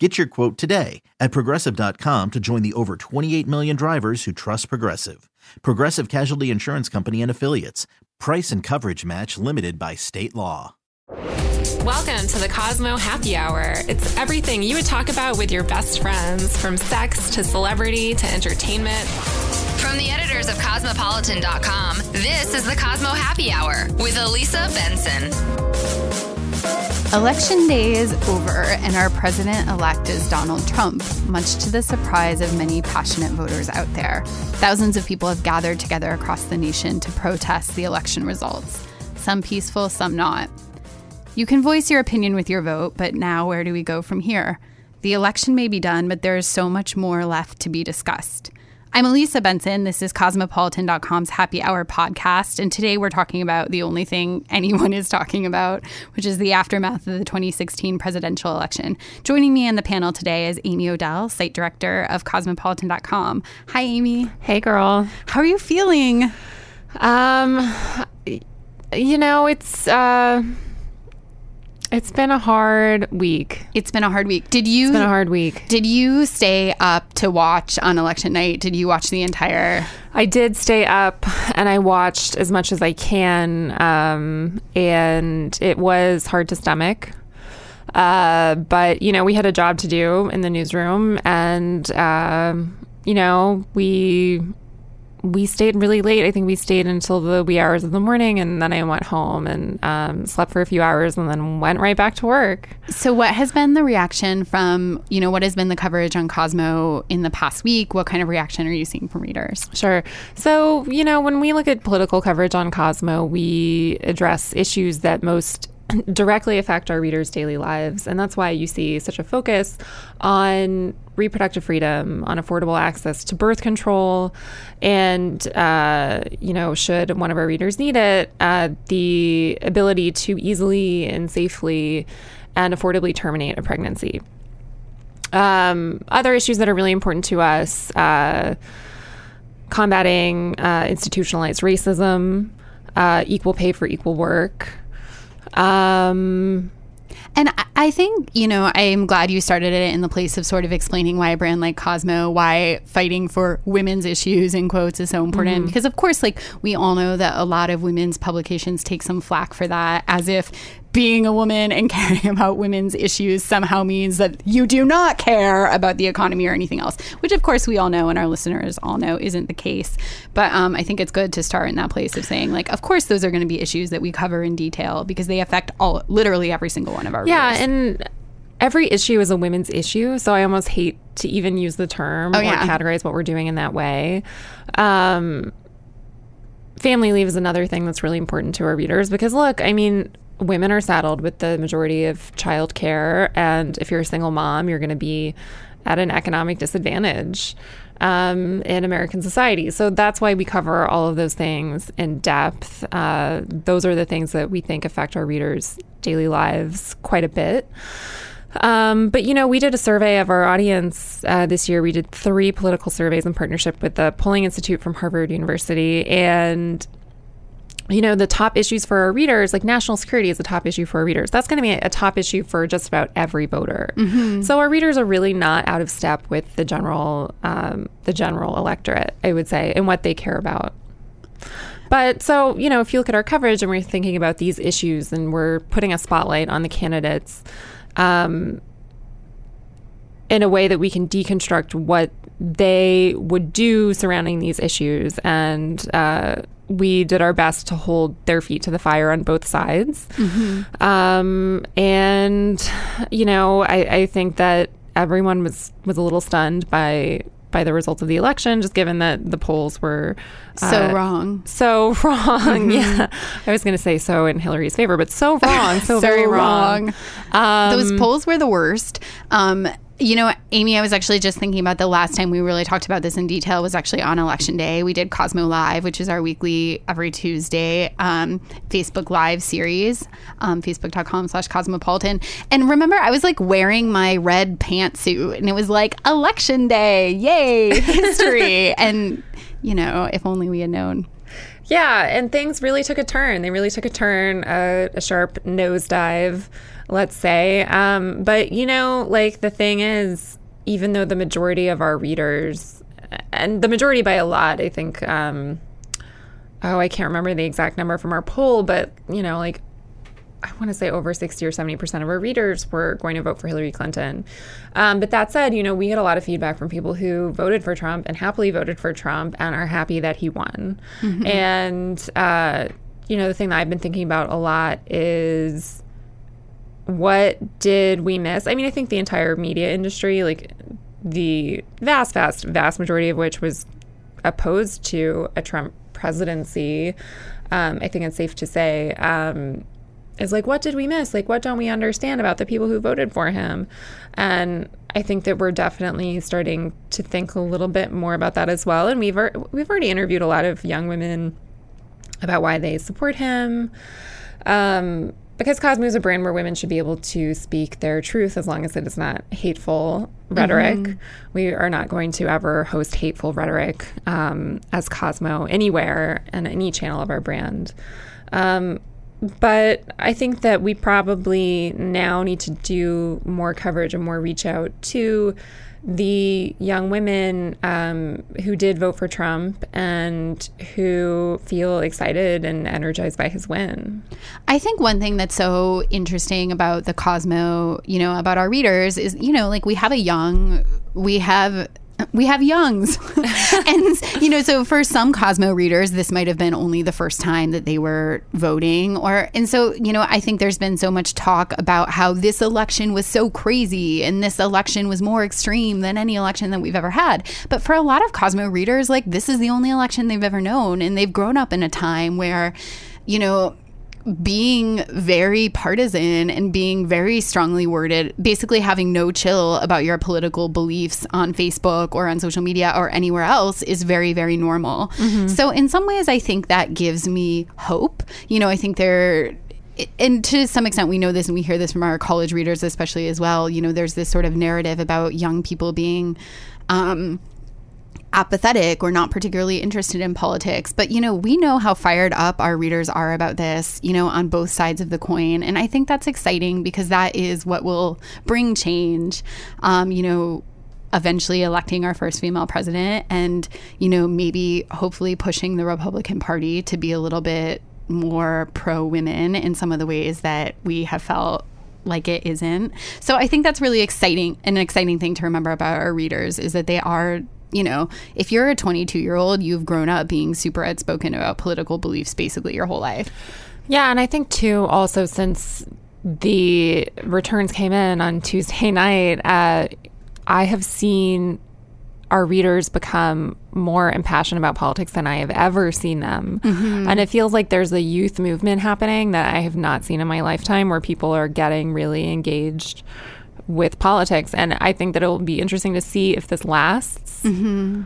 Get your quote today at progressive.com to join the over 28 million drivers who trust Progressive. Progressive Casualty Insurance Company and Affiliates. Price and coverage match limited by state law. Welcome to the Cosmo Happy Hour. It's everything you would talk about with your best friends, from sex to celebrity to entertainment. From the editors of Cosmopolitan.com, this is the Cosmo Happy Hour with Elisa Benson. Election day is over, and our president elect is Donald Trump, much to the surprise of many passionate voters out there. Thousands of people have gathered together across the nation to protest the election results, some peaceful, some not. You can voice your opinion with your vote, but now where do we go from here? The election may be done, but there is so much more left to be discussed. I'm Elisa Benson. This is Cosmopolitan.com's Happy Hour podcast. And today we're talking about the only thing anyone is talking about, which is the aftermath of the 2016 presidential election. Joining me on the panel today is Amy Odell, site director of Cosmopolitan.com. Hi, Amy. Hey, girl. How are you feeling? Um, you know, it's uh, it's been a hard week. It's been a hard week. Did you? It's been a hard week. Did you stay up to watch on election night? Did you watch the entire? I did stay up and I watched as much as I can, um, and it was hard to stomach. Uh, but you know, we had a job to do in the newsroom, and uh, you know, we we stayed really late. I think we stayed until the wee hours of the morning, and then I went home and um, slept for a few hours, and then went right back to work. So, what has been the reaction from you know what has been the coverage on Cosmo in the past week? What kind of reaction are you seeing from readers? Sure. So, you know, when we look at political coverage on Cosmo, we address issues that most directly affect our readers' daily lives. And that's why you see such a focus on reproductive freedom, on affordable access to birth control, and, uh, you know, should one of our readers need it, uh, the ability to easily and safely and affordably terminate a pregnancy. Um, other issues that are really important to us uh, combating uh, institutionalized racism, uh, equal pay for equal work. Um, and I think, you know, I'm glad you started it in the place of sort of explaining why a brand like Cosmo, why fighting for women's issues in quotes is so important. Mm-hmm. Because, of course, like we all know that a lot of women's publications take some flack for that, as if being a woman and caring about women's issues somehow means that you do not care about the economy or anything else, which of course we all know and our listeners all know isn't the case. But um, I think it's good to start in that place of saying, like, of course, those are going to be issues that we cover in detail because they affect all, literally every single one of our yeah, readers. and every issue is a women's issue, so I almost hate to even use the term Oh, or categorize what we're doing in that way. Um, family leave is another thing that's really important to our readers because look, I mean, women are saddled with the majority of child care, and if you're a single mom, you're going to be at an economic disadvantage um, in American society. So that's why we cover all of those things in depth. Uh, those are the things that we think affect our readers' daily lives quite a bit. Um, but you know, we did a survey of our audience uh, this year. We did three political surveys in partnership with the Polling Institute from Harvard University, and you know, the top issues for our readers, like national security is a top issue for our readers. That's going to be a top issue for just about every voter. So our readers are really not out of step with the general, um, the general electorate, I would say, and what they care about. But so, you know, if you look at our coverage and we're thinking about these issues and we're putting a spotlight on the candidates um, in a way that we can deconstruct what they would do surrounding these issues. And uh, we did our best to hold their feet to the fire on both sides. Um, and, you know, I, I think that everyone was, was a little stunned by by the results of the election, just given that the polls were So uh, wrong. so wrong. Yeah, I was going to say so in Hillary's favor, but so wrong, so, very wrong. Um, Those polls were the worst. Um, You know, Amy, I was actually just thinking about the last time we really talked about this in detail was actually on election day. We did Cosmo Live, which is our weekly every Tuesday um, Facebook Live series, um, facebook.com slash cosmopolitan. And remember, I was like wearing my red pantsuit and it was like election day, yay, history. and, you know, if only we had known. Yeah, and things really took a turn. They really took a turn, uh, a sharp nosedive let's say. Um, but, you know, like the thing is, even though the majority of our readers, and the majority by a lot, I think, um, oh, I can't remember the exact number from our poll, but, you know, like I want to say over 60 or 70% of our readers were going to vote for Hillary Clinton. Um, but that said, you know, we get a lot of feedback from people who voted for Trump and happily voted for Trump and are happy that he won. Mm-hmm. And, uh, you know, the thing that I've been thinking about a lot is what did we miss? I mean, I think the entire media industry, like the vast, vast, vast majority of which was opposed to a Trump presidency, um, I think it's safe to say, um, is like, what did we miss? Like, what don't we understand about the people who voted for him? And I think that we're definitely starting to think a little bit more about that as well. And we've we've already interviewed a lot of young women about why they support him. Um, because Cosmo is a brand where women should be able to speak their truth as long as it is not hateful rhetoric. Mm-hmm. We are not going to ever host hateful rhetoric um, as Cosmo anywhere and any channel of our brand. Um, but I think that we probably now need to do more coverage and more reach out to the young women um, who did vote for Trump and who feel excited and energized by his win. I think one thing that's so interesting about the Cosmo, you know, about our readers is, you know, like we have a young, we have we have youngs. and, you know, so for some Cosmo readers, this might have been only the first time that they were voting. Or, and so, you know, I think there's been so much talk about how this election was so crazy and this election was more extreme than any election that we've ever had. But for a lot of Cosmo readers, like, this is the only election they've ever known. And they've grown up in a time where, you know, being very partisan and being very strongly worded, basically having no chill about your political beliefs on Facebook or on social media or anywhere else is very, very normal. Mm-hmm. So, in some ways, I think that gives me hope. You know, I think there and to some extent we know this and we hear this from our college readers especially as well you know there's this sort of narrative about young people being um, apathetic or not particularly interested in politics. But, you know, we know how fired up our readers are about this, you know, on both sides of the coin. And I think that's exciting because that is what will bring change. Um, you know, eventually electing our first female president and, you know, maybe hopefully pushing the Republican Party to be a little bit more pro women in some of the ways that we have felt like it isn't. So I think that's really exciting. And an exciting thing to remember about our readers is that they are you know, if you're a 22 year old, you've grown up being super outspoken about political beliefs basically your whole life. Yeah, and I think too, also since the returns came in on Tuesday night, uh, I have seen our readers become more impassioned about politics than I have ever seen them. Mm-hmm. And it feels like there's a youth movement happening that I have not seen in my lifetime where people are getting really engaged with politics. And I think that it'll be interesting to see if this lasts. Mm-hmm.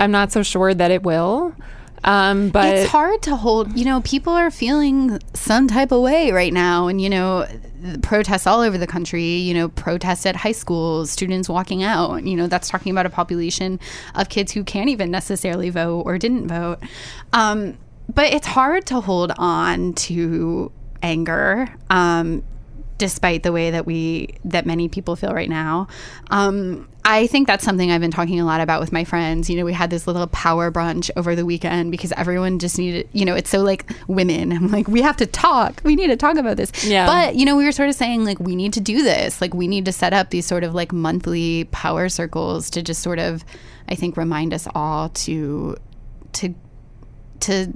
I'm not so sure that it will. Um, but it's hard to hold, you know, people are feeling some type of way right now. And, you know, protests all over the country, you know, protests at high schools, students walking out, you know, that's talking about a population of kids who can't even necessarily vote or didn't vote. Um, but it's hard to hold on to anger. Um, despite the way that we that many people feel right now. Um, I think that's something I've been talking a lot about with my friends. You know, we had this little power brunch over the weekend because everyone just needed, you know, it's so like women. I'm like, we have to talk. We need to talk about this. Yeah. But, you know, we were sort of saying like, we need to do this. Like, we need to set up these sort of like monthly power circles to just sort of, I think, remind us all to, to, to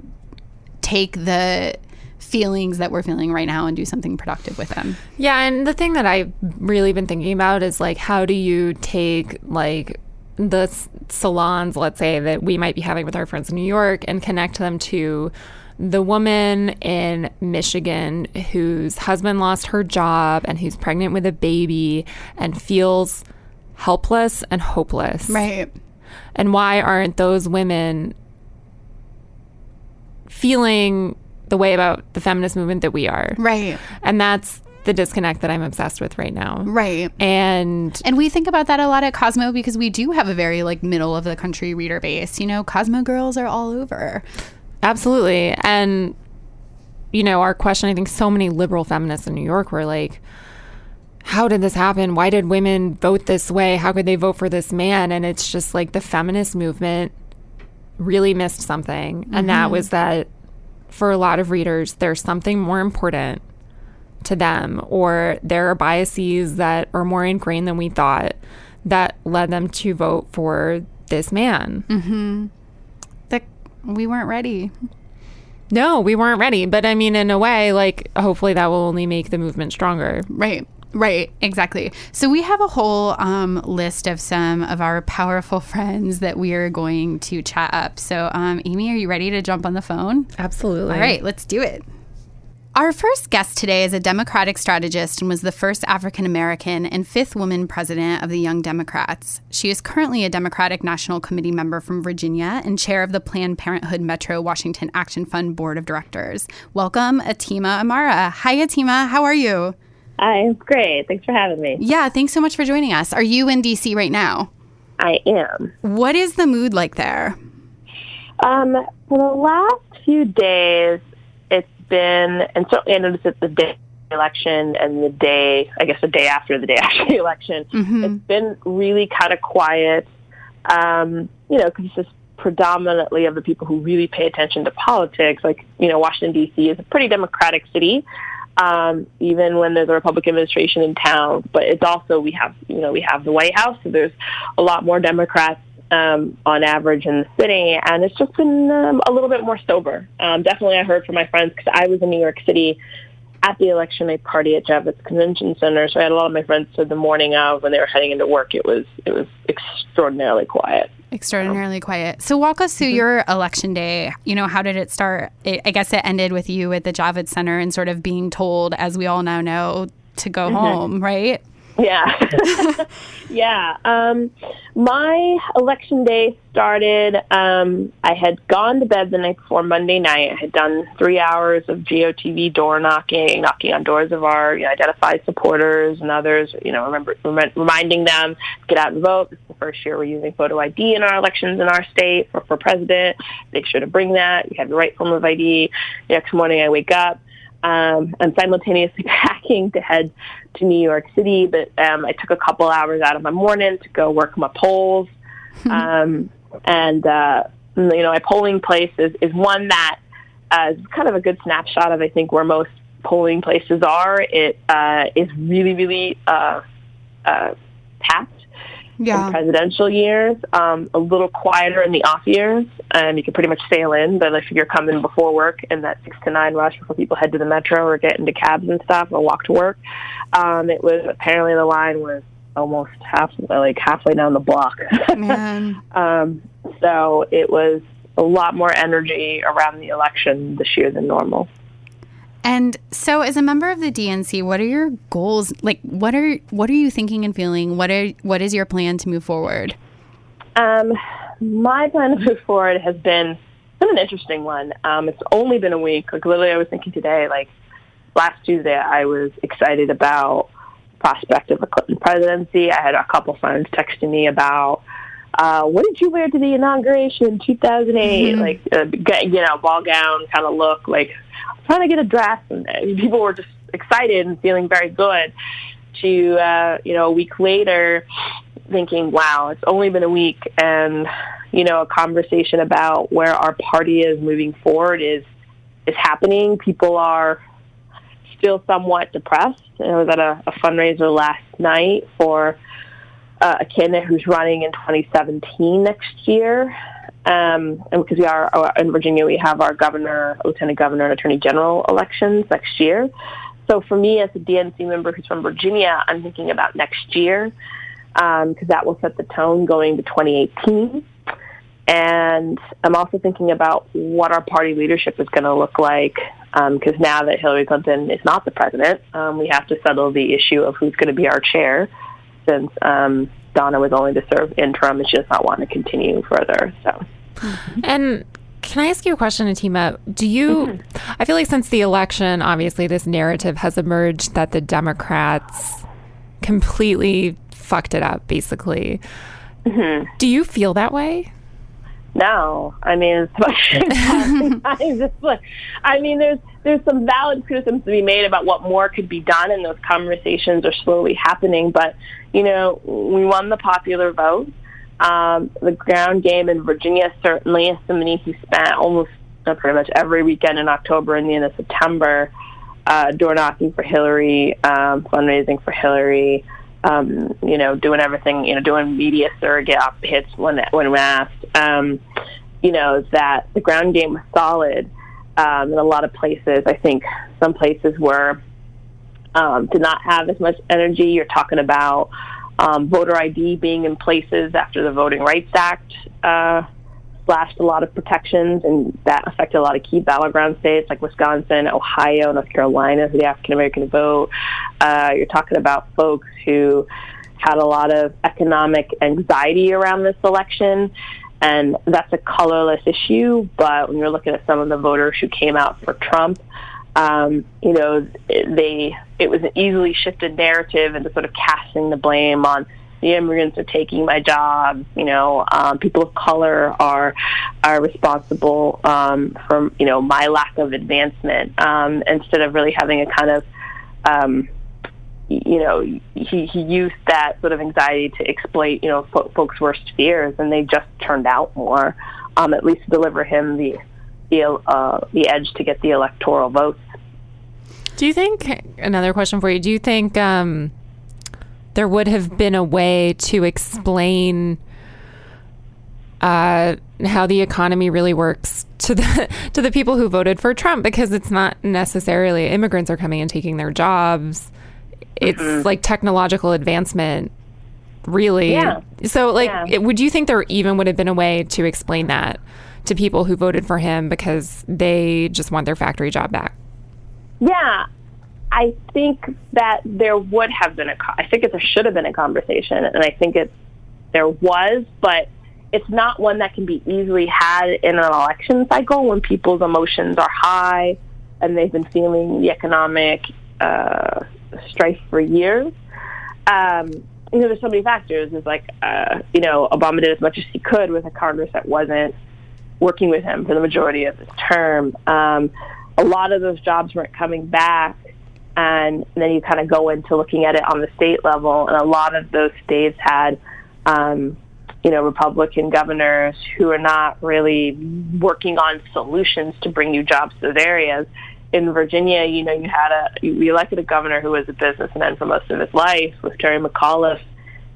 take the, feelings that we're feeling right now and do something productive with them. Yeah, and the thing that I've really been thinking about is like how do you take like the salons, let's say that we might be having with our friends in New York and connect them to the woman in Michigan whose husband lost her job and who's pregnant with a baby and feels helpless and hopeless. Right. And why aren't those women feeling the way about the feminist movement that we are? Right. And that's the disconnect that I'm obsessed with right now. Right. And And we think about that a lot at Cosmo because we do have a very like middle of the country reader base. You know, Cosmo girls are all over. absolutely. And, you know, our question, I think so many liberal feminists in New York were like, how did this happen? Why did women vote this way? How could they vote for this man? And it's just like the feminist movement really missed something. And that mm-hmm. was that for a lot of readers, there's something more important to them, or there are biases that are more ingrained than we thought that led them to vote for this man. Mm-hmm. That we weren't ready. No, we weren't ready. But I mean, in a way, like, hopefully that will only make the movement stronger. Right. Right, exactly. So we have a whole um, list of some of our powerful friends that we are going to chat up. So, um, Amy, are you ready to jump on the phone? Absolutely. All right, let's do it. Our first guest today is a Democratic strategist and was the first African American and fifth woman president of the Young Democrats. She is currently a Democratic National Committee member from Virginia and chair of the Planned Parenthood Metro Washington Action Fund Board of Directors. Welcome, Atima Omara. Hi, Atima. How are you? Hi, it's great. Thanks for having me. Yeah, thanks so much for joining us. Are you in DC right now? I am. What is the mood like there? Um, for the last few days, it's been, and certainly I noticed it the day of the election and the day, I guess the day after the day after the election, it's been really kind of quiet. Um, you know, because it's just predominantly of the people who really pay attention to politics. Like, you know, Washington D.C. is a pretty democratic city. Um, even when there's a Republican administration in town, but it's also we have you know we have the White House, so there's a lot more Democrats um, on average in the city, and it's just been um, a little bit more sober. Um, definitely, I heard from my friends because I was in New York City at the election night party at Javits Convention Center, so I had a lot of my friends said the morning of when they were heading into work, it was it was extraordinarily quiet. Extraordinarily quiet. So walk us through mm-hmm. your election day. You know, how did it start? It, I guess it ended with you at the Javits Center and sort of being told, as we all now know, to go mm-hmm. home, right? Yeah. yeah. Um, my election day started, um, I had gone to bed the night before Monday night. I had done three hours of GOTV door knocking, knocking on doors of our you know, identified supporters and others, you know, remember, rem- reminding them to get out and vote. This is the first year we're using photo ID in our elections in our state for, for president. Make sure to bring that. You have the right form of ID. The next morning I wake up um, I'm simultaneously packing to head to New York City, but um, I took a couple hours out of my morning to go work my polls. um, and, uh, you know, my polling place is, is one that uh, is kind of a good snapshot of, I think, where most polling places are. It uh, is really, really uh, uh, packed in presidential years, um, a little quieter in the off years, and you can pretty much sail in. But if you're coming before work in that six to nine rush before people head to the metro or get into cabs and stuff or walk to work, um, it was apparently the line was almost half like halfway down the block. Man. um, so it was a lot more energy around the election this year than normal. And so, as a member of the DNC, what are your goals? Like, what are what are you thinking and feeling? What are what is your plan to move forward? Um, my plan to move forward has been been an interesting one. Um, it's only been a week. Like literally, I was thinking today, like last Tuesday, I was excited about the prospect of a Clinton presidency. I had a couple friends texting me about. Uh, what did you wear to the inauguration in 2008? Like, uh, you know, ball gown kind of look. Like, trying to get a dress, and uh, people were just excited and feeling very good. To uh, you know, a week later, thinking, "Wow, it's only been a week," and you know, a conversation about where our party is moving forward is is happening. People are still somewhat depressed. I was at a, a fundraiser last night for uh, a candidate who's running in 2017 next year. Um, and because we are uh, in Virginia, we have our governor, lieutenant governor, and attorney general elections next year. So for me, as a DNC member who's from Virginia, I'm thinking about next year because um, that will set the tone going to 2018. And I'm also thinking about what our party leadership is going to look like because um, now that Hillary Clinton is not the president, um, we have to settle the issue of who's going to be our chair. Since um, Donna was only to serve interim and she does not want to continue further. So, and can I ask you a question, Atima? Do you? I feel like since the election, obviously, this narrative has emerged that the Democrats completely fucked it up, basically. Do you feel that way? No, I mean, it's just like, I mean, there's there's some valid criticisms to be made about what more could be done, and those conversations are slowly happening. But you know, we won the popular vote. Um, the ground game in Virginia certainly, as somebody who spent almost uh, pretty much every weekend in October and the end of September uh, door knocking for Hillary, um, fundraising for Hillary um, you know, doing everything, you know, doing media surrogate hits when when asked. Um, you know, that the ground game was solid um, in a lot of places. I think some places were um, did not have as much energy. You're talking about um, voter ID being in places after the Voting Rights Act uh, slashed a lot of protections, and that affected a lot of key battleground states like Wisconsin, Ohio, North Carolina for the African American vote. Uh, you're talking about folks who had a lot of economic anxiety around this election. And that's a colorless issue, but when you're looking at some of the voters who came out for Trump, um, you know, they it was an easily shifted narrative into sort of casting the blame on the immigrants are taking my job. You know, um, people of color are are responsible um, for you know my lack of advancement um, instead of really having a kind of um, you know he, he used that sort of anxiety to exploit you know fo- folks' worst fears, and they just turned out more, um, at least deliver him the the uh, the edge to get the electoral votes. Do you think another question for you? Do you think um, there would have been a way to explain uh, how the economy really works to the to the people who voted for Trump because it's not necessarily immigrants are coming and taking their jobs. It's mm-hmm. like technological advancement, really. Yeah. So, like, yeah. it, would you think there even would have been a way to explain that to people who voted for him because they just want their factory job back? Yeah, I think that there would have been a. I think there should have been a conversation, and I think it there was, but it's not one that can be easily had in an election cycle when people's emotions are high and they've been feeling the economic uh, strife for years. Um, you know, there's so many factors. It's like, uh, you know, Obama did as much as he could with a Congress that wasn't working with him for the majority of his term. Um, a lot of those jobs weren't coming back and then you kind of go into looking at it on the state level, and a lot of those states had, um, you know, Republican governors who are not really working on solutions to bring new jobs to those areas. In Virginia, you know, you had a you elected a governor who was a businessman for most of his life with Terry McAuliffe,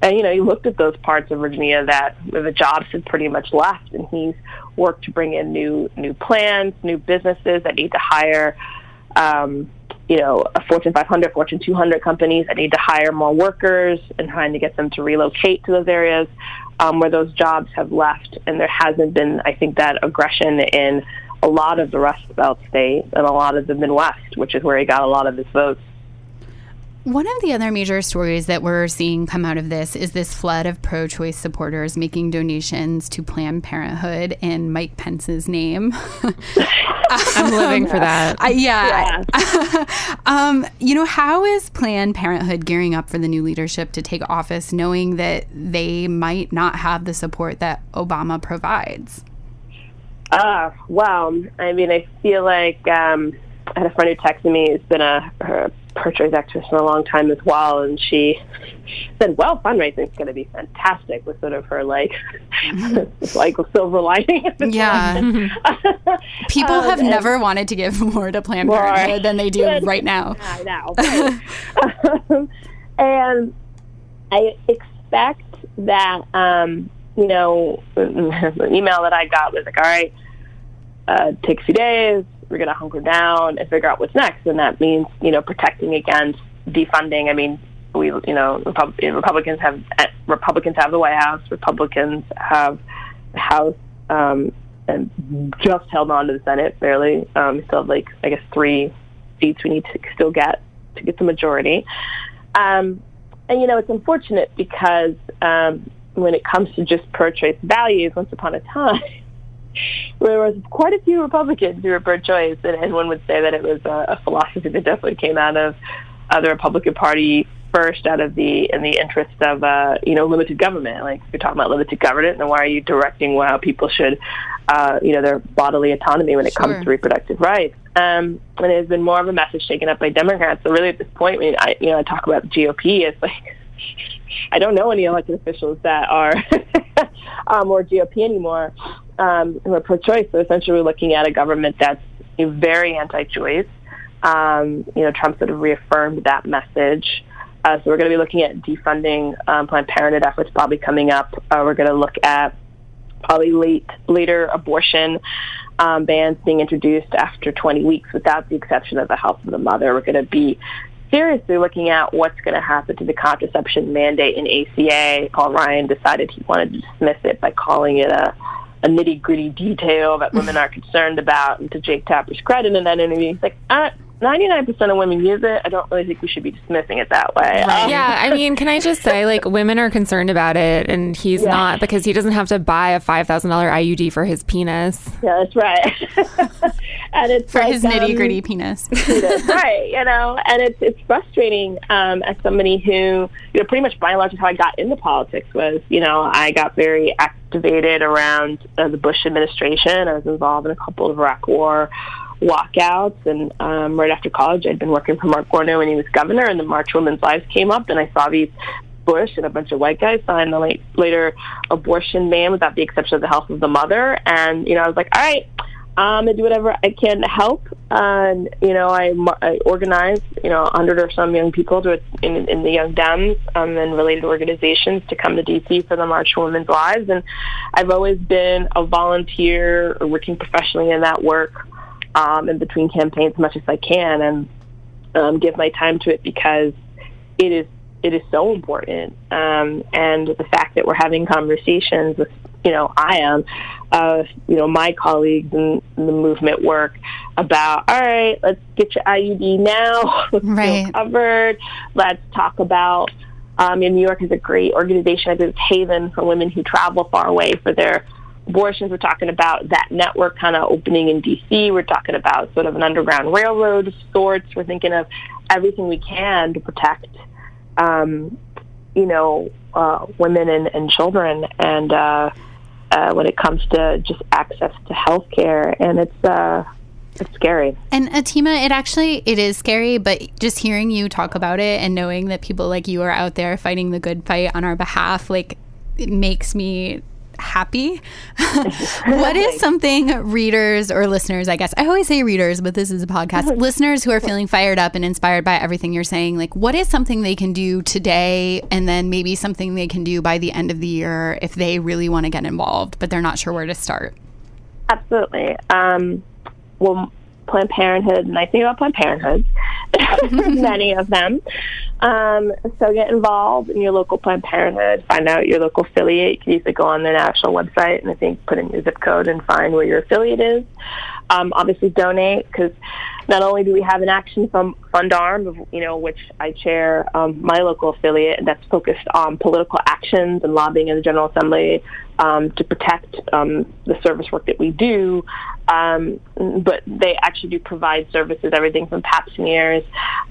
and you know, he looked at those parts of Virginia that the jobs had pretty much left, and he's worked to bring in new new plans, new businesses that need to hire. Um, you know, a Fortune 500, Fortune 200 companies that need to hire more workers and trying to get them to relocate to those areas um, where those jobs have left. And there hasn't been, I think, that aggression in a lot of the Rust Belt states and a lot of the Midwest, which is where he got a lot of his votes. One of the other major stories that we're seeing come out of this is this flood of pro choice supporters making donations to Planned Parenthood in Mike Pence's name. I'm living for that. Uh, yeah. yeah. um, you know, how is Planned Parenthood gearing up for the new leadership to take office knowing that they might not have the support that Obama provides? Uh, well, I mean, I feel like um, I had a friend who texted me It's been a, a pro-choice actress for a long time as well, and she said, "Well, fundraising is going to be fantastic." Was sort of her like, like silver lining. Yeah, people um, have never wanted to give more to Planned Parenthood than they do right now. I know, and I expect that um, you know the email that I got was like, "All right, uh, take a few days." We're going to hunker down and figure out what's next. And that means, you know, protecting against defunding. I mean, we, you know, Republicans have Republicans have the White House. Republicans have the House, um, and just held on to the Senate barely. Um, still have like I guess three seats we need to still get to get the majority. Um, and you know, it's unfortunate because um, when it comes to just pro-choice values, once upon a time, there was quite a few Republicans who were pro-choice, and, and one would say that it was a, a philosophy that definitely came out of uh, the Republican Party first out of the in the interest of uh, you know limited government. Like if you're talking about limited government, then why are you directing how people should uh, you know their bodily autonomy when it sure. comes to reproductive rights? Um, and it has been more of a message taken up by Democrats. So really, at this point, I mean, I you know I talk about the GOP. It's like I don't know any elected officials that are um, or GOP anymore um, who are pro-choice. So essentially, we're looking at a government that's very anti-choice. Um, you know, Trump sort of reaffirmed that message. Uh, so we're going to be looking at defunding um, Planned Parenthood efforts probably coming up. Uh, we're going to look at probably late later abortion um, bans being introduced after 20 weeks, without the exception of the health of the mother. We're going to be seriously looking at what's going to happen to the contraception mandate in ACA. Paul Ryan decided he wanted to dismiss it by calling it a, a nitty gritty detail that women are concerned about. And to Jake Tapper's credit in that interview, he's like, uh, 99% of women use it. I don't really think we should be dismissing it that way. Um, yeah, I mean, can I just say, like, women are concerned about it, and he's yeah. not because he doesn't have to buy a $5,000 IUD for his penis. Yeah, that's right. and it's for like, his nitty gritty um, penis. right, you know, and it's it's frustrating um, as somebody who, you know, pretty much by and large is how I got into politics was, you know, I got very activated around uh, the Bush administration. I was involved in a couple of Iraq War walkouts. And um, right after college, I'd been working for Mark Warner when he was governor, and the March Women's Lives came up, and I saw these Bush and a bunch of white guys sign the late, later abortion ban without the exception of the health of the mother. And, you know, I was like, all right, I'm do whatever I can to help. And, you know, I, I organized, you know, 100 or some young people to in, in the Young Dems um, and related organizations to come to D.C. for the March for Women's Lives. And I've always been a volunteer or working professionally in that work um, in between campaigns as much as I can and um, give my time to it because it is it is so important. Um, and the fact that we're having conversations with, you know, I am, uh, you know, my colleagues in, in, the movement work about, all right, let's get your IUD now. let's right. feel covered. Let's talk about, um, in New York is a great organization. I think it's Haven for women who travel far away for their abortions. We're talking about that network kind of opening in D.C. We're talking about sort of an underground railroad of sorts. We're thinking of everything we can to protect, um, you know, uh, women and, and children. And uh, uh, when it comes to just access to health care, and it's uh, it's scary. And Atima, it actually it is scary, but just hearing you talk about it and knowing that people like you are out there fighting the good fight on our behalf, like it makes me happy. what is something readers or listeners, I guess, I always say readers, but this is a podcast, listeners who are feeling fired up and inspired by everything you're saying, like what is something they can do today and then maybe something they can do by the end of the year if they really want to get involved, but they're not sure where to start? Absolutely. Um, well, Planned Parenthood, and I think about Planned Parenthood, many of them. Um, so get involved in your local Planned Parenthood. Find out your local affiliate. You can easily go on their national website and I think put in your zip code and find where your affiliate is. Um, obviously donate because not only do we have an action Fund Arm, you know, which I chair um, my local affiliate that's focused on political actions and lobbying in the General Assembly um, to protect um, the service work that we do. Um, but they actually do provide services, everything from pap smears,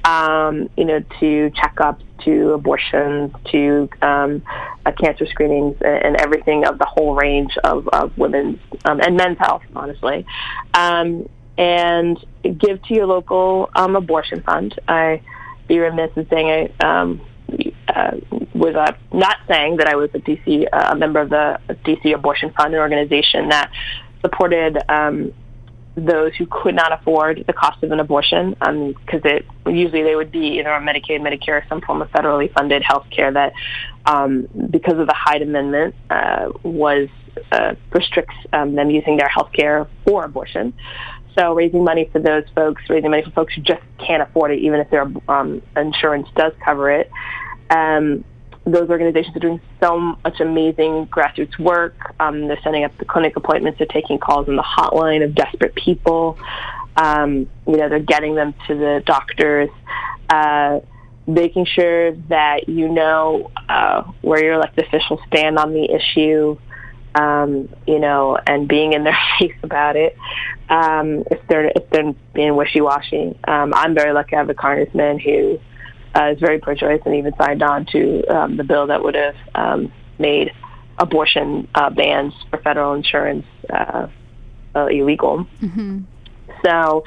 um, you know, to checkups, to abortions, to um, uh, cancer screenings, and, and, everything of the whole range of, of women's um, and men's health, honestly. Um, and give to your local um, abortion fund. I be remiss in saying I uh, was uh, not saying that I was a DC uh, a member of the DC Abortion Fund, an organization that supported um, those who could not afford the cost of an abortion, because um, it usually they would be either on Medicaid, Medicare, or some form of federally funded health care that, um, because of the Hyde Amendment, uh, was uh, restricts um, them using their health care for abortion. So raising money for those folks, raising money for folks who just can't afford it, even if their um, insurance does cover it. Um, those organizations are doing so much amazing grassroots work. Um, they're setting up the clinic appointments. They're taking calls on the hotline of desperate people. Um, you know, they're getting them to the doctors. Uh, making sure that you know uh, where your elected officials stand on the issue, um, you know, and being in their face about it. Um, if they're if they're being wishy-washy, um, I'm very lucky. I have a congressman who uh, is very pro-choice and even signed on to um, the bill that would have um, made abortion uh, bans for federal insurance uh, uh, illegal. Mm-hmm. So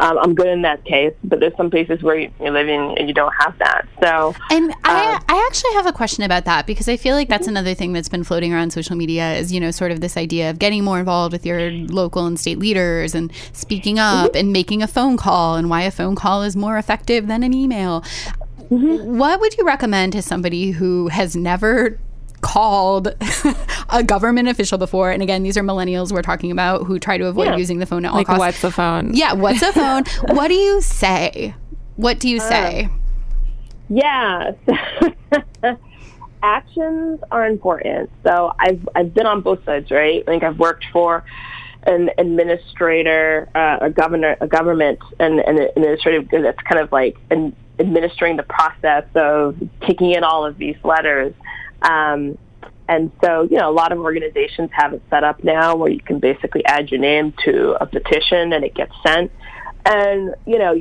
um, I'm good in that case, but there's some places where you're living and you don't have that. So And I, Um, I actually have a question about that because I feel like that's another thing that's been floating around social media is, you know, sort of this idea of getting more involved with your local and state leaders and speaking up and making a phone call and why a phone call is more effective than an email. Mm-hmm. What would you recommend to somebody who has never called a government official before? And again, these are millennials we're talking about who try to avoid Yeah. using the phone at all Like, costs. what's the phone? Yeah, what's a phone? what do you say? What do you uh, say? Yeah. Actions are important. So I've I've been on both sides, right? Like I've worked for an administrator, uh, a governor, a government, and an administrative that's kind of like an, administering the process of taking in all of these letters. Um, and so, you know, a lot of organizations have it set up now where you can basically add your name to a petition and it gets sent. And, you know,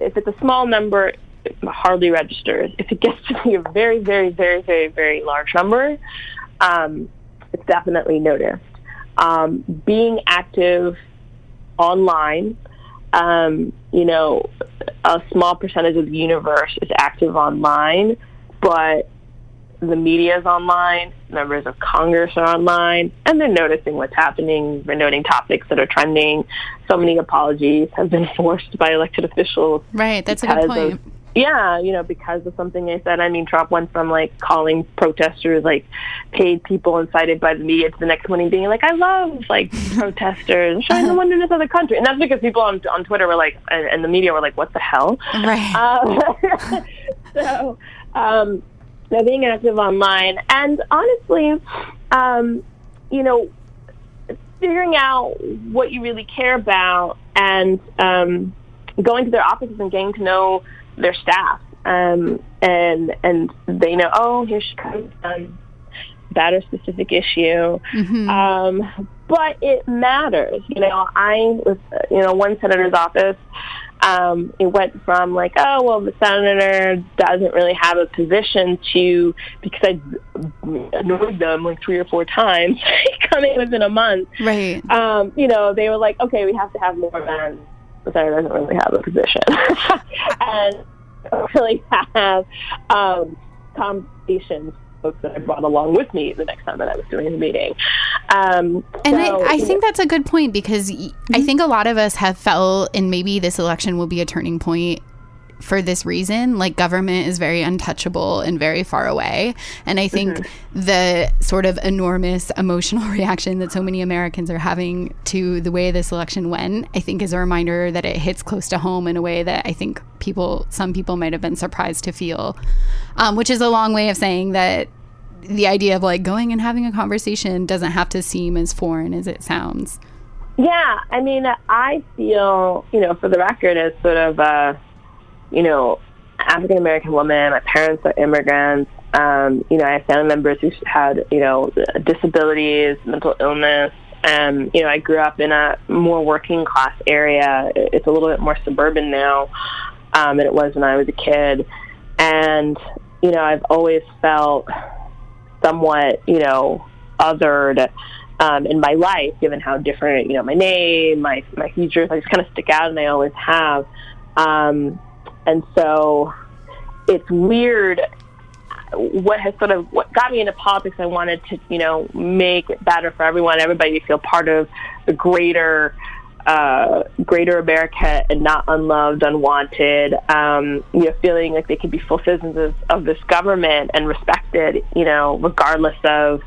if it's a small number, it hardly registers. If it gets to be a very, very, very, very, very large number, um, it's definitely noticed. Um, being active online, um, you know, a small percentage of the universe is active online, but the media is online, members of Congress are online, and they're noticing what's happening. They're noting topics that are trending. So many apologies have been forced by elected officials Right, that's a good point. of yeah, you know, because of something I said. I mean, Trump went from like calling protesters like paid people incited by the media to the next morning being like, "I love like protesters, showing the wonder in this other country," and that's because people on on Twitter were like, and, and the media were like, "What the hell?" Right. Um, so, um, so being active online, and honestly, um, you know, figuring out what you really care about, and um, going to their offices and getting to know their staff, um, and and they know, oh, here she comes um, about a specific issue. Mhm. Um, but it matters. You know, I was, you know, one senator's office. Um, it went from like, oh, well, the senator doesn't really have a position to, because I annoyed them like three or four times coming within a month. right. Um, you know, they were like, okay, we have to have more men. Senator doesn't really have a position. and don't really have um, conversations folks that I brought along with me the next time that I was doing the meeting. Um, And so, I, I think that's a good point because I think a lot of us have felt, and maybe this election will be a turning point for this reason. Like, government is very untouchable and very far away. And I think the sort of enormous emotional reaction that so many Americans are having to the way this election went, I think is a reminder that it hits close to home in a way that I think people, some people might have been surprised to feel, um, which is a long way of saying that the idea of like going and having a conversation doesn't have to seem as foreign as it sounds. Yeah, I mean, I feel, you know, for the record, as sort of a, you know, African American woman. My parents are immigrants. Um, you know, I have family members who had, you know, disabilities, mental illness. Um, you know, I grew up in a more working class area. It's a little bit more suburban now um, than it was when I was a kid. And, you know, I've always felt somewhat, you know, othered um, in my life, given how different, you know, my name, my my features, I just kind of stick out, and I always have. Um, and so, it's weird. What has sort of what got me into politics? I wanted to, you know, make it better for everyone, everybody to feel part of the greater. Uh, greater America and not unloved, unwanted, um, you know, feeling like they could be full citizens of, of this government and respected, you know, regardless of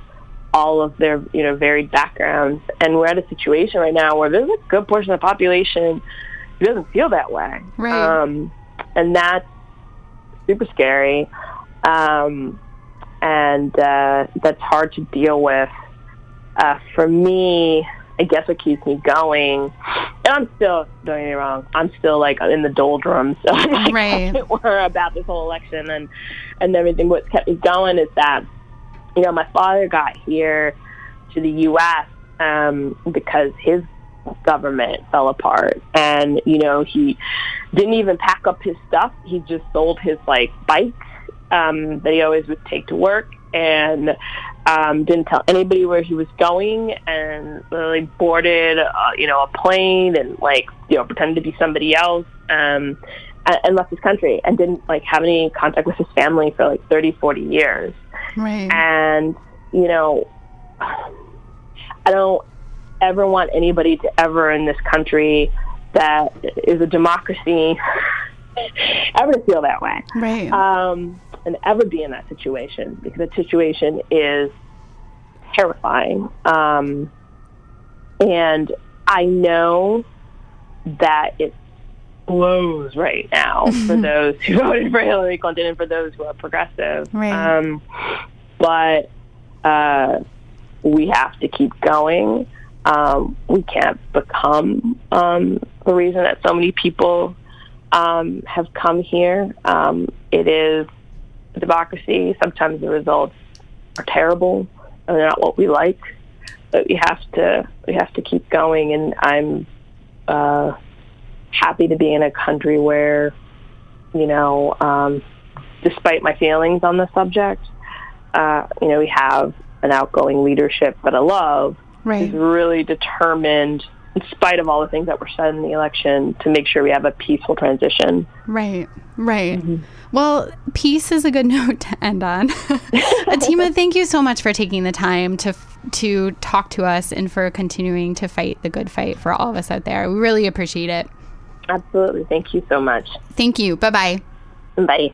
all of their you know varied backgrounds and we're at a situation right now where there's a good portion of the population who doesn't feel that way Right. um, and that's super scary um, and uh, that's hard to deal with uh, for me I guess what keeps me going and I'm still don't get me wrong, I'm still like in the doldrums, so like, Right. were about this whole election and and everything. What's kept me going is that you know my father got here to the U.S. Um, because his government fell apart, and you know he didn't even pack up his stuff. He just sold his like bike um, that he always would take to work, and um, didn't tell anybody where he was going, and literally boarded, uh, you know, a plane, and like you know pretended to be somebody else, um, and, and left his country, and didn't like have any contact with his family for like 30, 40 years Right. and you know i don't ever want anybody to ever in this country that is a democracy ever to feel that way Right. um, and ever be in that situation because that situation is terrifying um, and i know that it blows right now for those who voted for hillary clinton and for those who are progressive Right. um, but uh, we have to keep going. Um, we can't become um, the reason that so many people um, have come here. Um, it is democracy. Sometimes the results are terrible and they're not what we like. But we have to we have to keep going. And I'm uh, happy to be in a country where, you know, um, despite my feelings on the subject, uh, you know, we have an outgoing leadership that I love right. who's really determined, in spite of all the things that were said in the election, to make sure we have a peaceful transition. Right, right. Mm-hmm. Well, peace is a good note to end on. Atima, thank you so much for taking the time to to talk to us and for continuing to fight the good fight for all of us out there. We really appreciate it. Absolutely. Thank you so much. Thank you. Bye bye bye.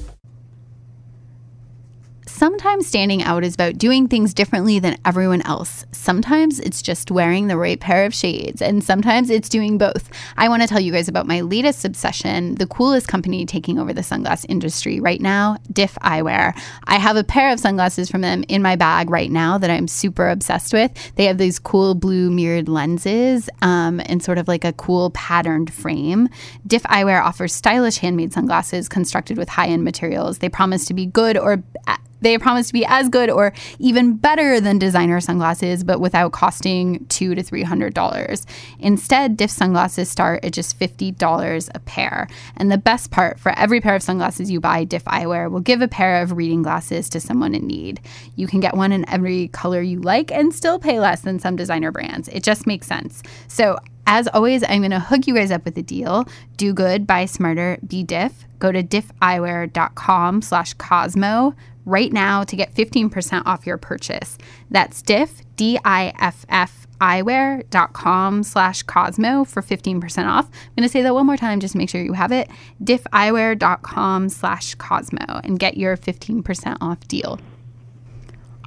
Sometimes standing out is about doing things differently than everyone else. Sometimes it's just wearing the right pair of shades, and sometimes it's doing both. I want to tell you guys about my latest obsession, the coolest company taking over the sunglass industry right now, Diff Eyewear. I have a pair of sunglasses from them in my bag right now that I'm super obsessed with. They have these cool blue mirrored lenses um, and sort of like a cool patterned frame. Diff Eyewear offers stylish handmade sunglasses constructed with high end materials. They promise to be good or they promise to be as good or even better than designer sunglasses, but without costing two to three hundred dollars. Instead, Diff sunglasses start at just fifty dollars a pair. And the best part, for every pair of sunglasses you buy, Diff Eyewear will give a pair of reading glasses to someone in need. You can get one in every color you like and still pay less than some designer brands. It just makes sense. So as always, I'm going to hook you guys up with a deal. Do good, buy smarter, be diff. Go to diffeyewear.com slash Cosmo right now to get 15% off your purchase. That's diff, D-I-F-F, eyewear.com slash Cosmo for 15% off. I'm going to say that one more time just to make sure you have it. diffeyewear.com slash Cosmo and get your 15% off deal.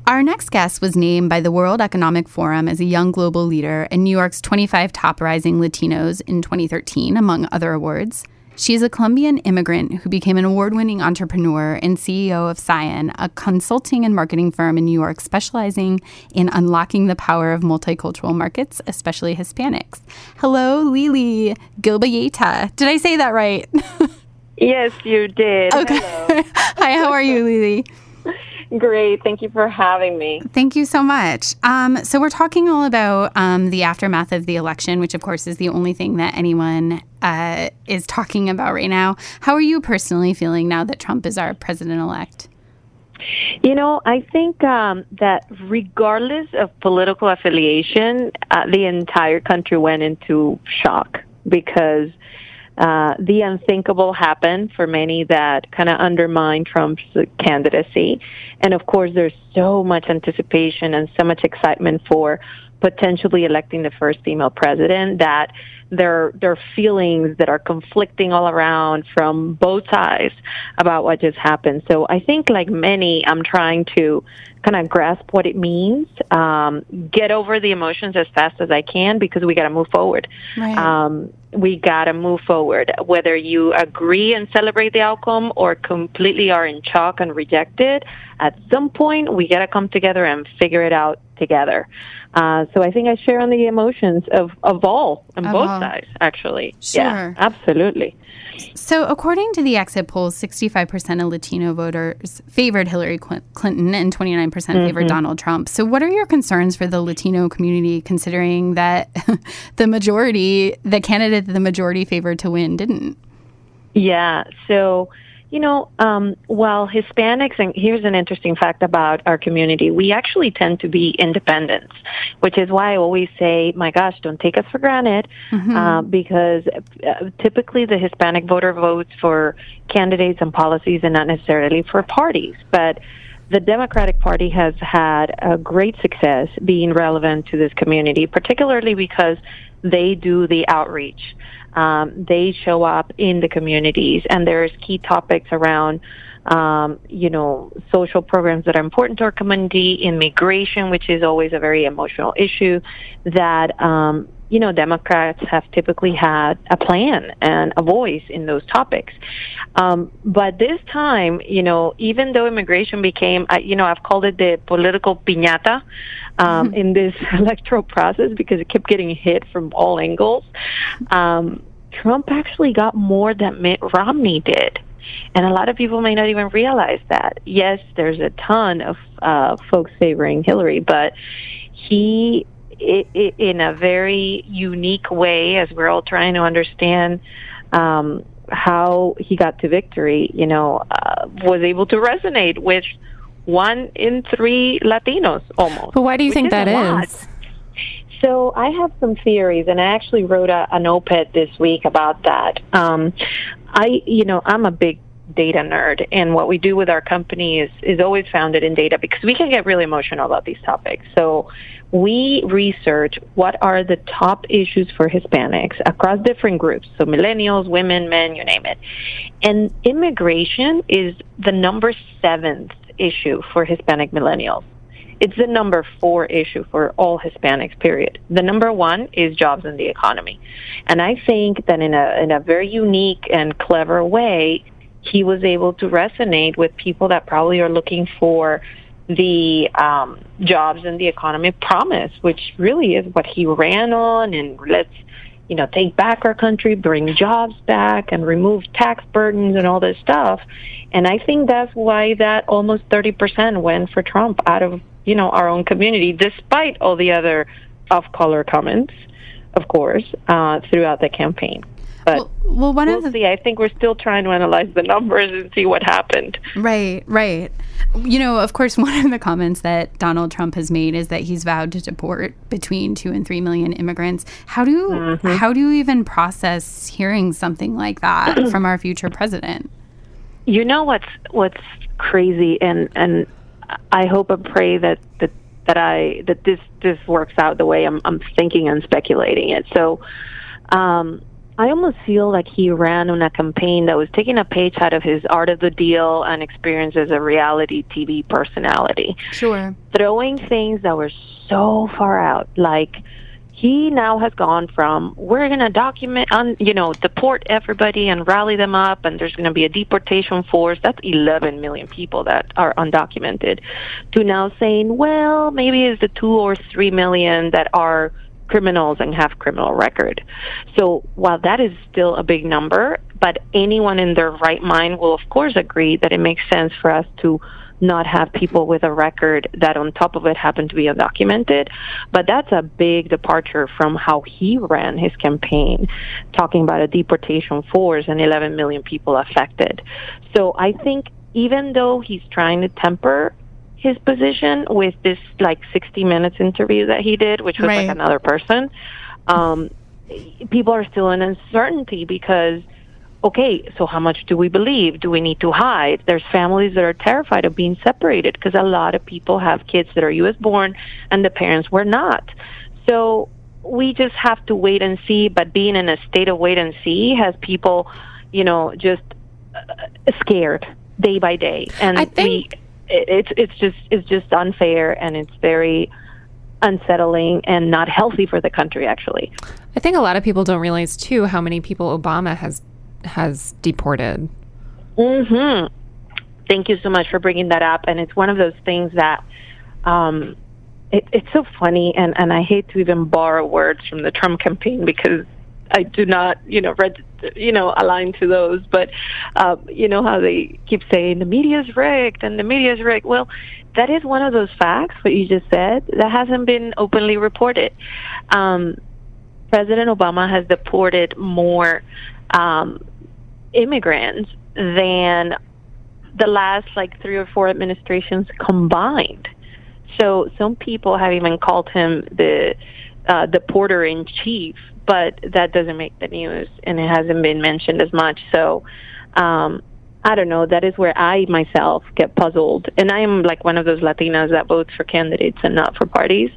Our next guest was named by the World Economic Forum as a young global leader and New York's 25 top rising Latinos in 2013, among other awards. She is a Colombian immigrant who became an award winning entrepreneur and CEO of Cyan, a consulting and marketing firm in New York specializing in unlocking the power of multicultural markets, especially Hispanics. Hello, Lili Gil Valleta. Did I say that right? Yes, you did. Okay. Hi, how are you, Lili? Great. Thank you for having me. Thank you so much. Um, so, we're talking all about um, the aftermath of the election, which, of course, is the only thing that anyone uh, is talking about right now. How are you personally feeling now that Trump is our president elect? You know, I think um, that regardless of political affiliation, uh, the entire country went into shock because uh, the unthinkable happened for many that kind of undermined Trump's candidacy. And of course, there's so much anticipation and so much excitement for potentially electing the first female president that there there are feelings that are conflicting all around from both sides about what just happened. So I think, like many, I'm trying to kind of grasp what it means, um, get over the emotions as fast as I can because we got to move forward. Right. Um, we got to move forward. Whether you agree and celebrate the outcome or completely are in shock and reject it, at some point we got to come together and figure it out together. Uh, so I think I share on the emotions of, of all on Of both all. sides, actually. Sure. Yeah, absolutely. So, according to the exit polls, 65% of Latino voters favored Hillary Clinton and 29% favored Donald Trump. So, what are your concerns for the Latino community, considering that the majority, the candidate that the majority favored to win, didn't? Yeah. So, you know, um, while Hispanics, and here's an interesting fact about our community, we actually tend to be independents, which is why I always say, my gosh, don't take us for granted, uh, because uh, typically the Hispanic voter votes for candidates and policies and not necessarily for parties. But the Democratic Party has had a great success being relevant to this community, particularly because they do the outreach. Um, they show up in the communities, and there's key topics around, um, you know, social programs that are important to our community, immigration, which is always a very emotional issue, that um, you know, Democrats have typically had a plan and a voice in those topics. Um, but this time, you know, even though immigration became, uh, you know, I've called it the political piñata um, in this electoral process because it kept getting hit from all angles. Um, Trump actually got more than Mitt Romney did. And a lot of people may not even realize that. Yes, there's a ton of uh, folks favoring Hillary, but he i i in a very unique way, as we're all trying to understand um, how he got to victory, you know, uh, was able to resonate with one in three Latinos almost. But why do you think is that lot. So I have some theories, and I actually wrote a, an op-ed this week about that. Um, I, you know, I'm a big data nerd, and what we do with our company is is always founded in data because we can get really emotional about these topics. So we research what are the top issues for Hispanics across different groups, so millennials, women, men, you name it. And immigration is the number seventh issue for Hispanic millennials. It's the number four issue for all Hispanics, period. The number one is jobs and the economy. And I think that in a, in a very unique and clever way, he was able to resonate with people that probably are looking for the um, jobs and the economy promise, which really is what he ran on. And let's, you know, take back our country, bring jobs back, and remove tax burdens and all this stuff. And I think that's why that almost 30% went for Trump out of, you know, our own community, despite all the other off-color comments, of course, uh, throughout the campaign. But Well, well one we'll of the see. I think we're still trying to analyze the numbers and see what happened. Right, right. You know, of course, one of the comments that Donald Trump has made is that he's vowed to deport between two and three million immigrants. How do Mm-hmm. how do you even process hearing something like that from our future president? You know what's what's crazy, and and I hope and pray that that that I that this this works out the way I'm I'm thinking and speculating it. So, um, I almost feel like he ran on a campaign that was taking a page out of his art of the deal and experience as a reality TV personality Sure. throwing things that were so far out like he now has gone from we're going to document on you know deport everybody and rally them up and there's going to be a deportation force that's 11 million people that are undocumented to now saying well maybe it's the 2 or 3 million that are criminals and have criminal record. So while that is still a big number, but anyone in their right mind will of course agree that it makes sense for us to not have people with a record that on top of it happen to be undocumented. But that's a big departure from how he ran his campaign, talking about a deportation force and 11 million people affected. So I think even though he's trying to temper his position with this like 60 minutes interview that he did, which was Right. like another person, um, people are still in uncertainty because okay, so how much do we believe? Do we need to hide? There's families that are terrified of being separated because a lot of people have kids that are U.S. born and the parents were not. So we just have to wait and see. But being in a state of wait and see has people, you know, just uh, scared day by day, and I think- we, it's it's just it's just unfair and it's very unsettling and not healthy for the country actually. I think a lot of people don't realize too how many people Obama has has deported. hmm Thank you so much for bringing that up. And it's one of those things that um, it, it's so funny, and, and I hate to even borrow words from the Trump campaign because I do not, you know, read, you know, align to those. But uh, you know how they keep saying the media's rigged and the media's rigged. Well, that is one of those facts. What you just said that hasn't been openly reported. Um, President Obama has deported more um, immigrants than the last like three or four administrations combined. So some people have even called him the uh, the porter in chief, but that doesn't make the news, and it hasn't been mentioned as much. So. Um, I don't know. That is where I myself get puzzled, and I am like one of those Latinas that votes for candidates and not for parties,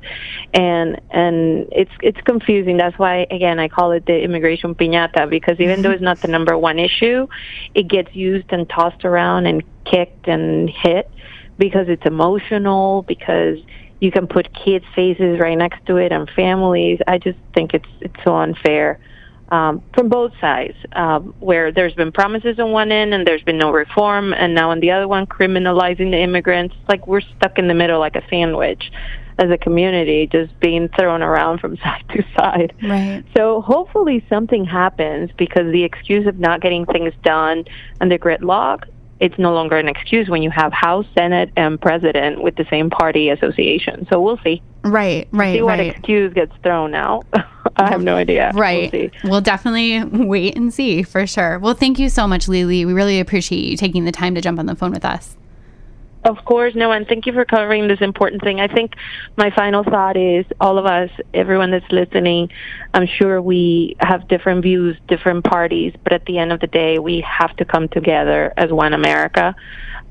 and and it's it's confusing. That's why again I call it the immigration piñata because even though it's not the number one issue, it gets used and tossed around and kicked and hit because it's emotional because you can put kids' faces right next to it and families. I just think it's it's so unfair um, from both sides, um, where there's been promises on one end and there's been no reform, and now on the other one, criminalizing the immigrants. Like we're stuck in the middle like a sandwich as a community, just being thrown around from side to side. Right. So hopefully something happens because the excuse of not getting things done and the gridlock, it's no longer an excuse when you have House, Senate, and President with the same party association. So we'll see. Right, right, See what right. excuse gets thrown out. I have no idea. Right. We'll see. We'll definitely wait and see for sure. Well, thank you so much, Lily. We really appreciate you taking the time to jump on the phone with us. Of course, no, and thank you for covering this important thing. I think my final thought is all of us, everyone that's listening, I'm sure we have different views, different parties, but at the end of the day, we have to come together as one America.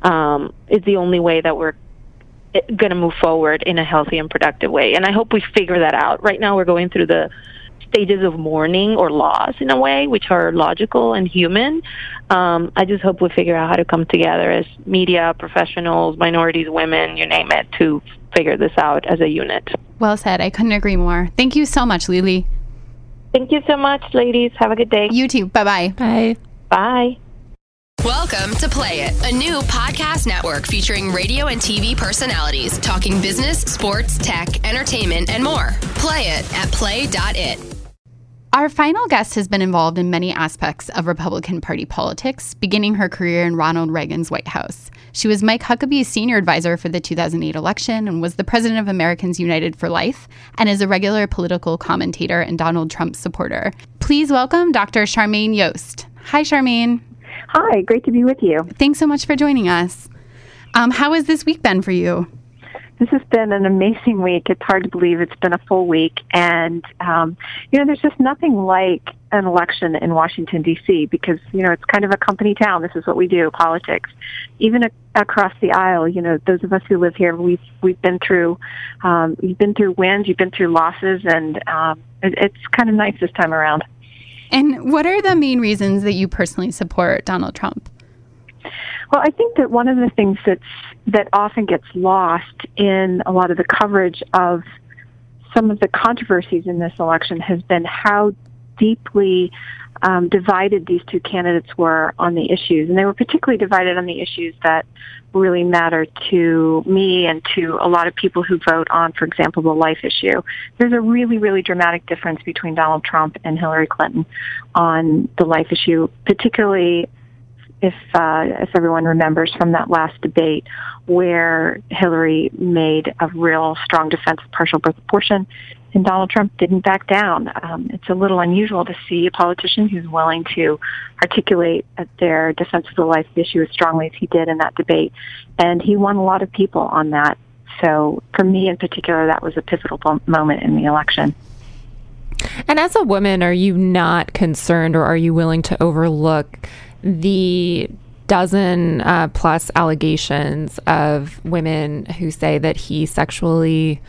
Um, it's the only way that we're going to move forward in a healthy and productive way. And I hope we figure that out. Right now, we're going through the stages of mourning or loss in a way, which are logical and human. Um, I just hope we figure out how to come together as media professionals, minorities, women, you name it, to figure this out as a unit. Well said. I couldn't agree more. Thank you so much, Lily. Thank you so much, ladies. Have a good day. You too. Bye bye. Bye. Bye. Welcome to Play It, a new podcast network featuring radio and TV personalities talking business, sports, tech, entertainment, and more. Play it at play.it. Our final guest has been involved in many aspects of Republican Party politics, beginning her career in Ronald Reagan's White House. She was Mike Huckabee's senior advisor for the 2008 election and was the president of Americans United for Life and is a regular political commentator and Donald Trump supporter. Please welcome Dr. Charmaine Yoest. Hi, Charmaine. Hi, great to be with you. Thanks so much for joining us. Um, how has this week been for you? This has been an amazing week. It's hard to believe it's been a full week. And, um, you know, there's just nothing like an election in Washington, D.C., because, you know, it's kind of a company town. This is what we do, politics. Even a- across the aisle, you know, those of us who live here, we've, we've been through, um, you've been through wins, you've been through losses, and um, it, it's kind of nice this time around. And what are the main reasons that you personally support Donald Trump? Well, I think that one of the things that's that often gets lost in a lot of the coverage of some of the controversies in this election has been how deeply um, divided these two candidates were on the issues, and they were particularly divided on the issues that really matter to me and to a lot of people who vote on, for example, the life issue. There's a really, really dramatic difference between Donald Trump and Hillary Clinton on the life issue, particularly if uh, if everyone remembers from that last debate where Hillary made a real strong defense of partial birth abortion and Donald Trump didn't back down. Um, it's a little unusual to see a politician who's willing to articulate their defense of the life issue as strongly as he did in that debate, and he won a lot of people on that. So for me in particular, that was a pivotal moment in the election. And as a woman, are you not concerned or are you willing to overlook the dozen uh, plus allegations of women who say that he sexually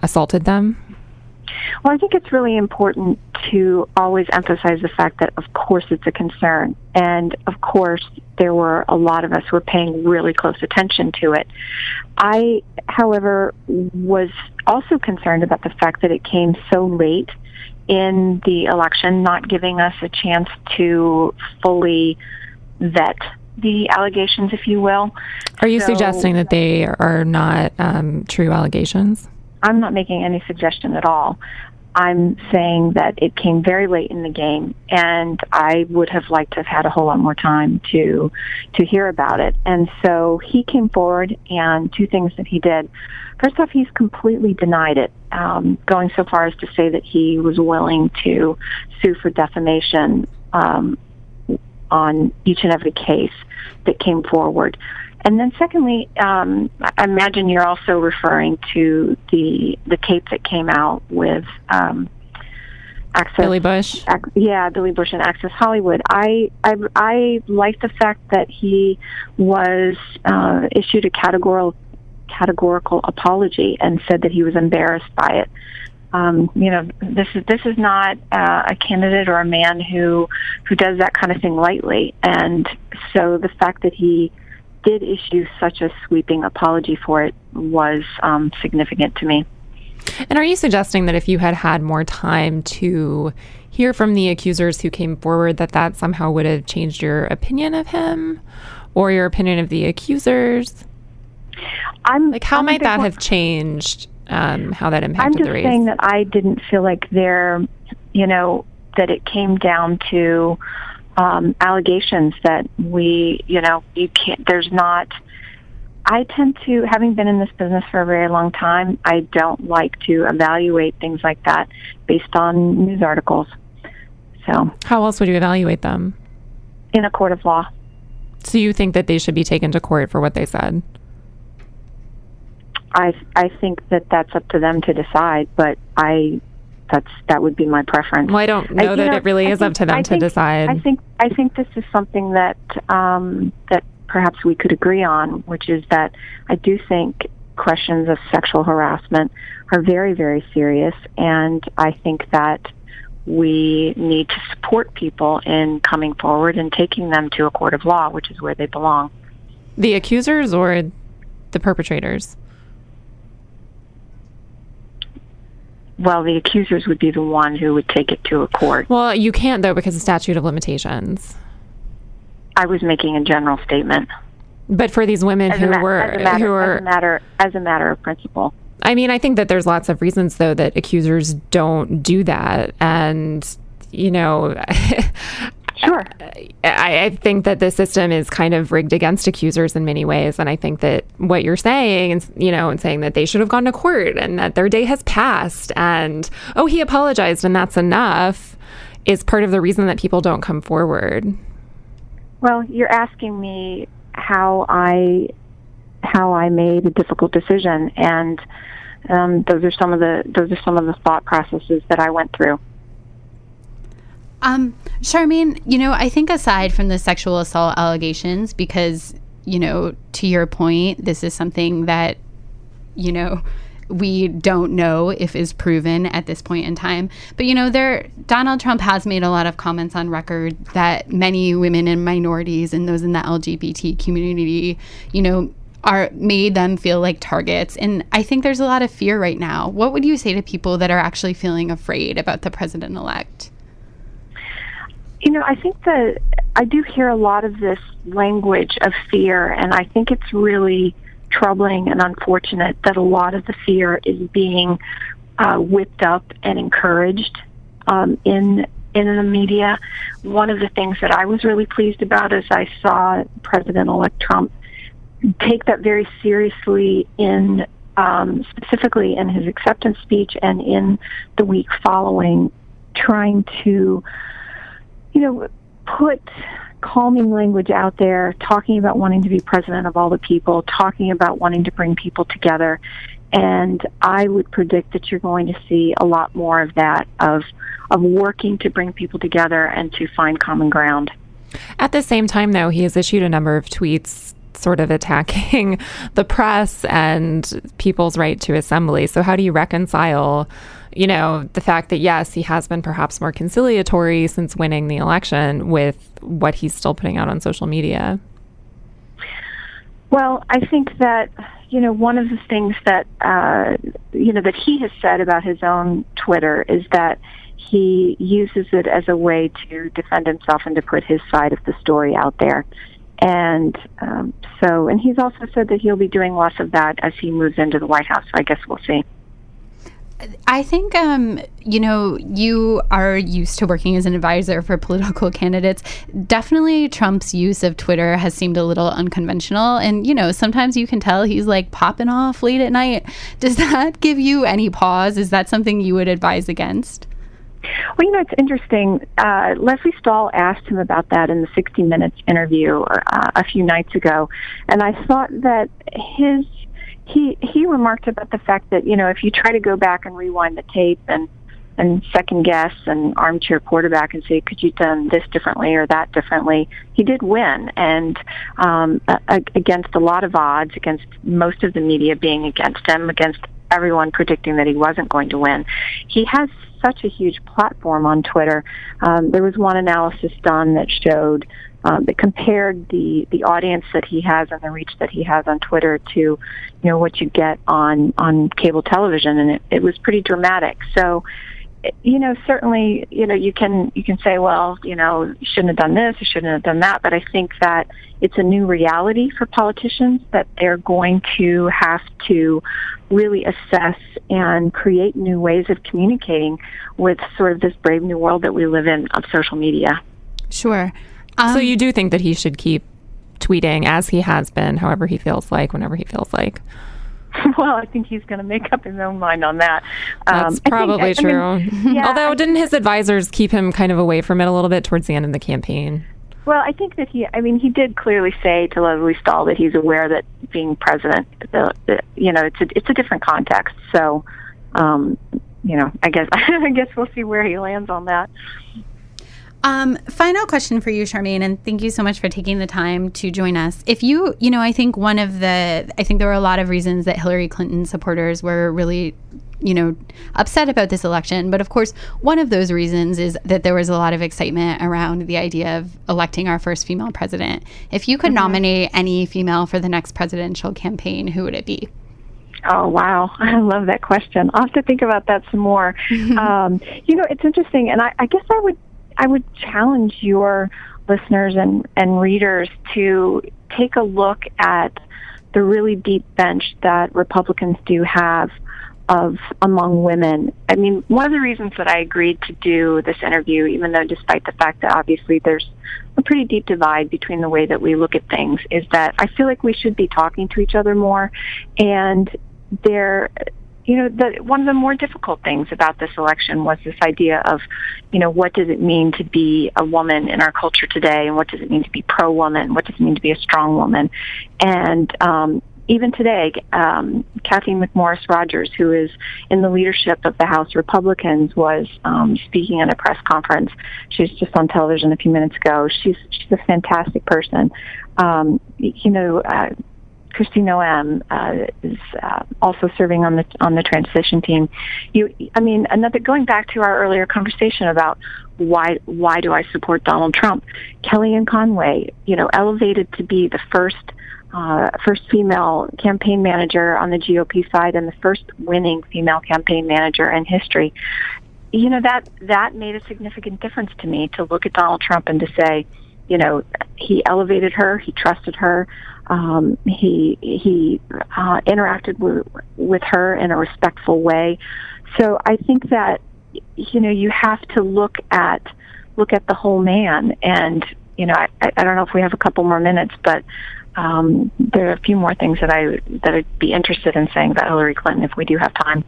assaulted them? Well, I think it's really important to always emphasize the fact that, of course, it's a concern. And, of course, there were a lot of us who were paying really close attention to it. I, however, was also concerned about the fact that it came so late in the election, not giving us a chance to fully vet the allegations, if you will. Are you So- suggesting that they are not um, true allegations? I'm not making any suggestion at all. I'm saying that it came very late in the game, and I would have liked to have had a whole lot more time to to hear about it. And so he came forward, and two things that he did. First off, he's completely denied it, um, going so far as to say that he was willing to sue for defamation um, on each and every case that came forward. And then secondly, um, I imagine you're also referring to the the tape that came out with um, Access. Billy Bush? Ac- yeah, Billy Bush and Access Hollywood. I I, I like the fact that he was uh, issued a categorical categorical apology and said that he was embarrassed by it. Um, you know, this is this is not uh, a candidate or a man who who does that kind of thing lightly, and so the fact that he did issue such a sweeping apology for it was um, significant to me. And are you suggesting that if you had had more time to hear from the accusers who came forward, that that somehow would have changed your opinion of him or your opinion of the accusers? I'm Like, how I'm might that have changed um, how that impacted I'm just the race? saying that I didn't feel like there, you know, that it came down to um, allegations that we, you know, you can't. There's not. I tend to, having been in this business for a very long time, I don't like to evaluate things like that based on news articles. So, how else would you evaluate them? in a court of law, So you think that they should be taken to court for what they said? I I think that that's up to them to decide. But I, that's that would be my preference. Well, I don't know you that know, it really I is up to them I to think- decide. I think I think this is something that um, that perhaps we could agree on, which is that I do think questions of sexual harassment are very very serious, and I think that we need to support people in coming forward and taking them to a court of law, which is where they belong. the accusers or the perpetrators? Well, the accusers would be the one who would take it to a court. Well, you can't though because of statute of limitations. I was making a general statement. But for these women As who ma- were as a matter, who as a matter as a matter of principle. I mean, I think that there's lots of reasons though that accusers don't do that and you know Sure. I, I think that the system is kind of rigged against accusers in many ways, and I think that what you're saying, and you know, and saying that they should have gone to court and that their day has passed, and oh, he apologized, and that's enough, is part of the reason that people don't come forward. Well, you're asking me how I how I made a difficult decision, and um, those are some of the those are some of the thought processes that I went through. Um, Charmaine, you know, I think aside from the sexual assault allegations, because, you know, to your point, this is something that, you know, we don't know if is proven at this point in time. But you know, there Donald Trump has made a lot of comments on record that many women and minorities and those in the LGBT community, you know, are made them feel like targets. And I think there's a lot of fear right now. What would you say to people that are actually feeling afraid about the president elect? You know, I think that I do hear a lot of this language of fear, and I think it's really troubling and unfortunate that a lot of the fear is being uh, whipped up and encouraged um, in in the media. One of the things that I was really pleased about is I saw President-elect Trump take that very seriously in um, specifically in his acceptance speech and in the week following, trying to you know, put calming language out there, talking about wanting to be president of all the people, talking about wanting to bring people together. And I would predict that you're going to see a lot more of that, of, of working to bring people together and to find common ground. At the same time, though, he has issued a number of tweets sort of attacking the press and people's right to assembly. So, how do you reconcile, you know, the fact that yes, he has been perhaps more conciliatory since winning the election with what he's still putting out on social media? Well, I think that you know one of the things that uh, you know that he has said about his own Twitter is that he uses it as a way to defend himself and to put his side of the story out there. And um, so, and he's also said that he'll be doing less of that as he moves into the White House. So I guess we'll see. I think, um, you know, you are used to working as an advisor for political candidates. Definitely Trump's use of Twitter has seemed a little unconventional. And, you know, sometimes you can tell he's like popping off late at night. Does that give you any pause? Is that something you would advise against? Well, you know, it's interesting. Uh, Lesley Stahl asked him about that in the 60 Minutes interview uh, a few nights ago, and I thought that his he he remarked about the fact that you know if you try to go back and rewind the tape and and second guess and armchair quarterback and say, could you done this differently or that differently? He did win, and um, against a lot of odds, against most of the media being against him, against everyone predicting that he wasn't going to win. He has such a huge platform on Twitter. Um, there was one analysis done that showed um, that compared the the audience that he has and the reach that he has on Twitter to, you know, what you get on on cable television, and it, it was pretty dramatic. So you know, certainly, you know, you can you can say, well, you know, you shouldn't have done this, you shouldn't have done that. But I think that it's a new reality for politicians that they're going to have to really assess and create new ways of communicating with sort of this brave new world that we live in of social media. Sure. Um, so you do think that he should keep tweeting as he has been, however he feels like, whenever he feels like. well, I think he's going to make up his own mind on that. Um, That's probably think, true. I mean, yeah, Although, didn't his advisors keep him kind of away from it a little bit towards the end of the campaign? Well, I think that he, I mean, he did clearly say to Lesley Stahl that he's aware that being president, the, the, you know, it's a, it's a different context. So, um, you know, I guess, I guess we'll see where he lands on that. Um, final question for you, Charmaine, and thank you so much for taking the time to join us. If you, you know, I think one of the, I think there were a lot of reasons that Hillary Clinton supporters were really, you know, upset about this election. But of course, one of those reasons is that there was a lot of excitement around the idea of electing our first female president. If you could mm-hmm. nominate any female for the next presidential campaign, who would it be? Oh wow, I love that question. I'll have to think about that some more. um, you know, it's interesting, and I, I guess I would I would challenge your listeners and, and readers to take a look at the really deep bench that Republicans do have of among women. I mean, one of the reasons that I agreed to do this interview, even though despite the fact that obviously there's a pretty deep divide between the way that we look at things, is that I feel like we should be talking to each other more. And there you know, the, one of the more difficult things about this election was this idea of, you know, what does it mean to be a woman in our culture today, and what does it mean to be pro-woman? What does it mean to be a strong woman? And um, even today, um, McMorris Rodgers, who is in the leadership of the House Republicans, was um, speaking at a press conference. She was just on television a few minutes ago. She's she's a fantastic person. Um, you know. Uh, Kristi Noem uh, is uh, also serving on the on the transition team. You, I mean, another going back to our earlier conversation about why why do I support Donald Trump? Kellyanne Conway, you know, elevated to be the first uh, first female campaign manager on the GOP side and the first winning female campaign manager in history. You know that that made a significant difference to me to look at Donald Trump and to say, you know, he elevated her, he trusted her. Um, he he uh, interacted with, with her in a respectful way. So I think that you know you have to look at look at the whole man. And you know I, I don't know if we have a couple more minutes, but um, there are a few more things that I that I'd be interested in saying about Hillary Clinton if we do have time.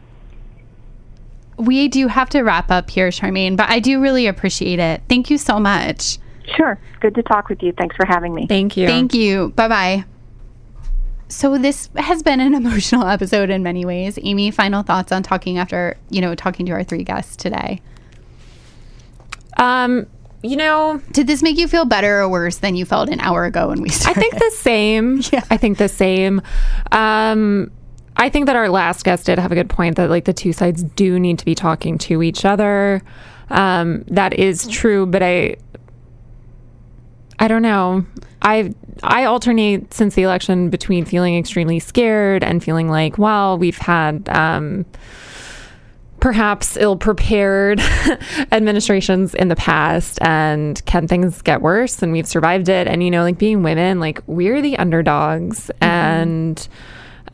We do have to wrap up here, Charmaine, but I do really appreciate it. Thank you so much. Sure. Good to talk with you. Thanks for having me. Thank you. Thank you. Bye bye. So this has been an emotional episode in many ways. Amy, final thoughts on talking after, you know, talking to our three guests today. Um you know, Did this make you feel better or worse than you felt an hour ago when we started? I think the same. Yeah. I think the same. Um, I think that our last guest did have a good point that like the two sides do need to be talking to each other. Um, that is true, but I, I don't know. I I alternate since the election between feeling extremely scared and feeling like, well, we've had. Um, perhaps ill prepared administrations in the past and can things get worse? And we've survived it. And you know like being women like we're the underdogs. And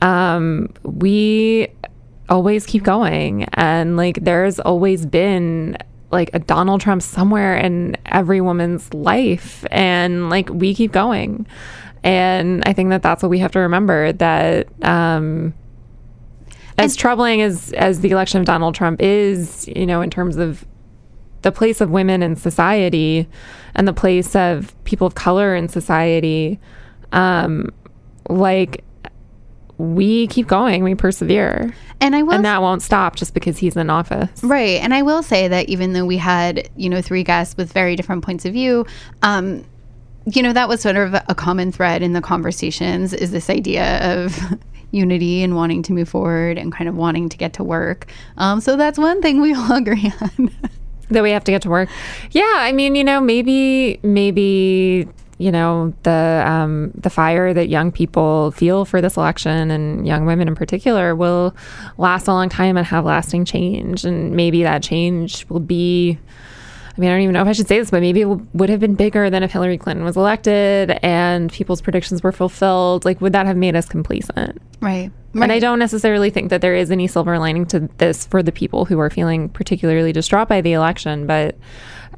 um we always keep going. And like there's always been like a Donald Trump somewhere in every woman's life. And like we keep going. And I think that that's what we have to remember that um as troubling as as the election of Donald Trump is, you know, in terms of the place of women in society and the place of people of color in society, um, like we keep going, we persevere, and I will and that won't stop just because he's in office. Right. And I will say that even though we had, you know, three guests with very different points of view, um, you know, that was sort of a common thread in the conversations is this idea of unity and wanting to move forward and kind of wanting to get to work. Um, so that's one thing we all agree on. that we have to get to work. Yeah, I mean, you know, maybe maybe you know the um, the fire that young people feel for this election and young women in particular will last a long time and have lasting change, and maybe that change will be. I mean, I don't even know if I should say this, but maybe it w- would have been bigger than if Hillary Clinton was elected and people's predictions were fulfilled. Like, would that have made us complacent? right. And I don't necessarily think that there is any silver lining to this for the people who are feeling particularly distraught by the election. But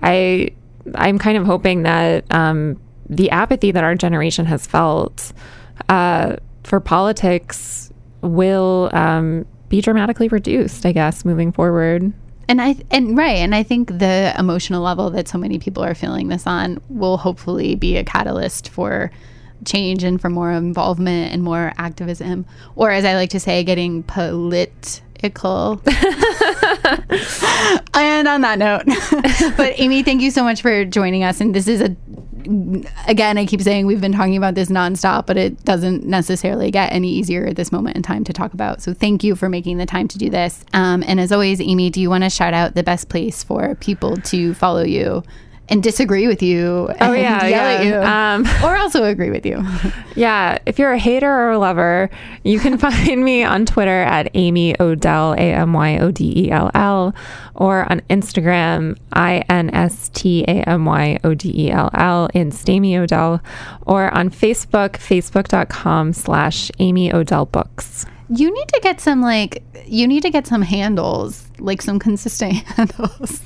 I, I'm kind of hoping that um, the apathy that our generation has felt uh, for politics will um, be dramatically reduced. I guess moving forward. And I and right, and I think the emotional level that so many people are feeling this on will hopefully be a catalyst for change and for more involvement and more activism, or as I like to say, getting political. and on that note, but Amy, thank you so much for joining us. And this is a again, I keep saying we've been talking about this nonstop, but it doesn't necessarily get any easier at this moment in time to talk about. So thank you for making the time to do this. Um, and as always, Amy, do you want to shout out the best place for people to follow you and disagree with you? Oh, and yeah, yell at you, yeah. Um, or also agree with you. Yeah, if you're a hater or a lover, you can find me on Twitter at Amy Odell, A M Y O D E L L, or on Instagram, I N S T A M Y O D E L L, in Stamy Odell, or on Facebook, facebook.com slash Amy Odell Books. You need to get some like you need to get some handles, like some consistent handles.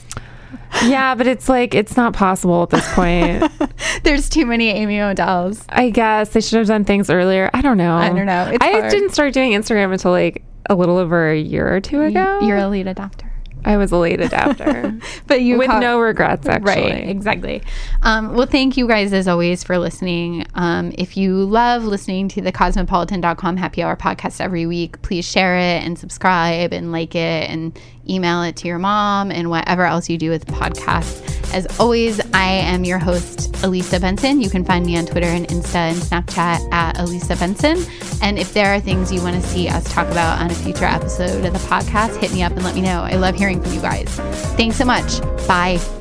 Yeah, but it's like, it's not possible at this point. There's too many Amy Odells. I guess they should have done things earlier. I don't know. I don't know. It's I hard. didn't start doing Instagram until like a little over a year or two ago. You're a lead adopter. I was a late adapter. But you with caught- no regrets, actually. Right, exactly. Um, well, thank you guys as always for listening. Um, if you love listening to the cosmopolitan.com happy hour podcast every week, please share it and subscribe and like it and email it to your mom and whatever else you do with the podcast. As always, I am your host, Elisa Benson. You can find me on Twitter and Insta and Snapchat at Elisa Benson. And if there are things you want to see us talk about on a future episode of the podcast, hit me up and let me know. I love hearing from you guys. Thanks so much. Bye.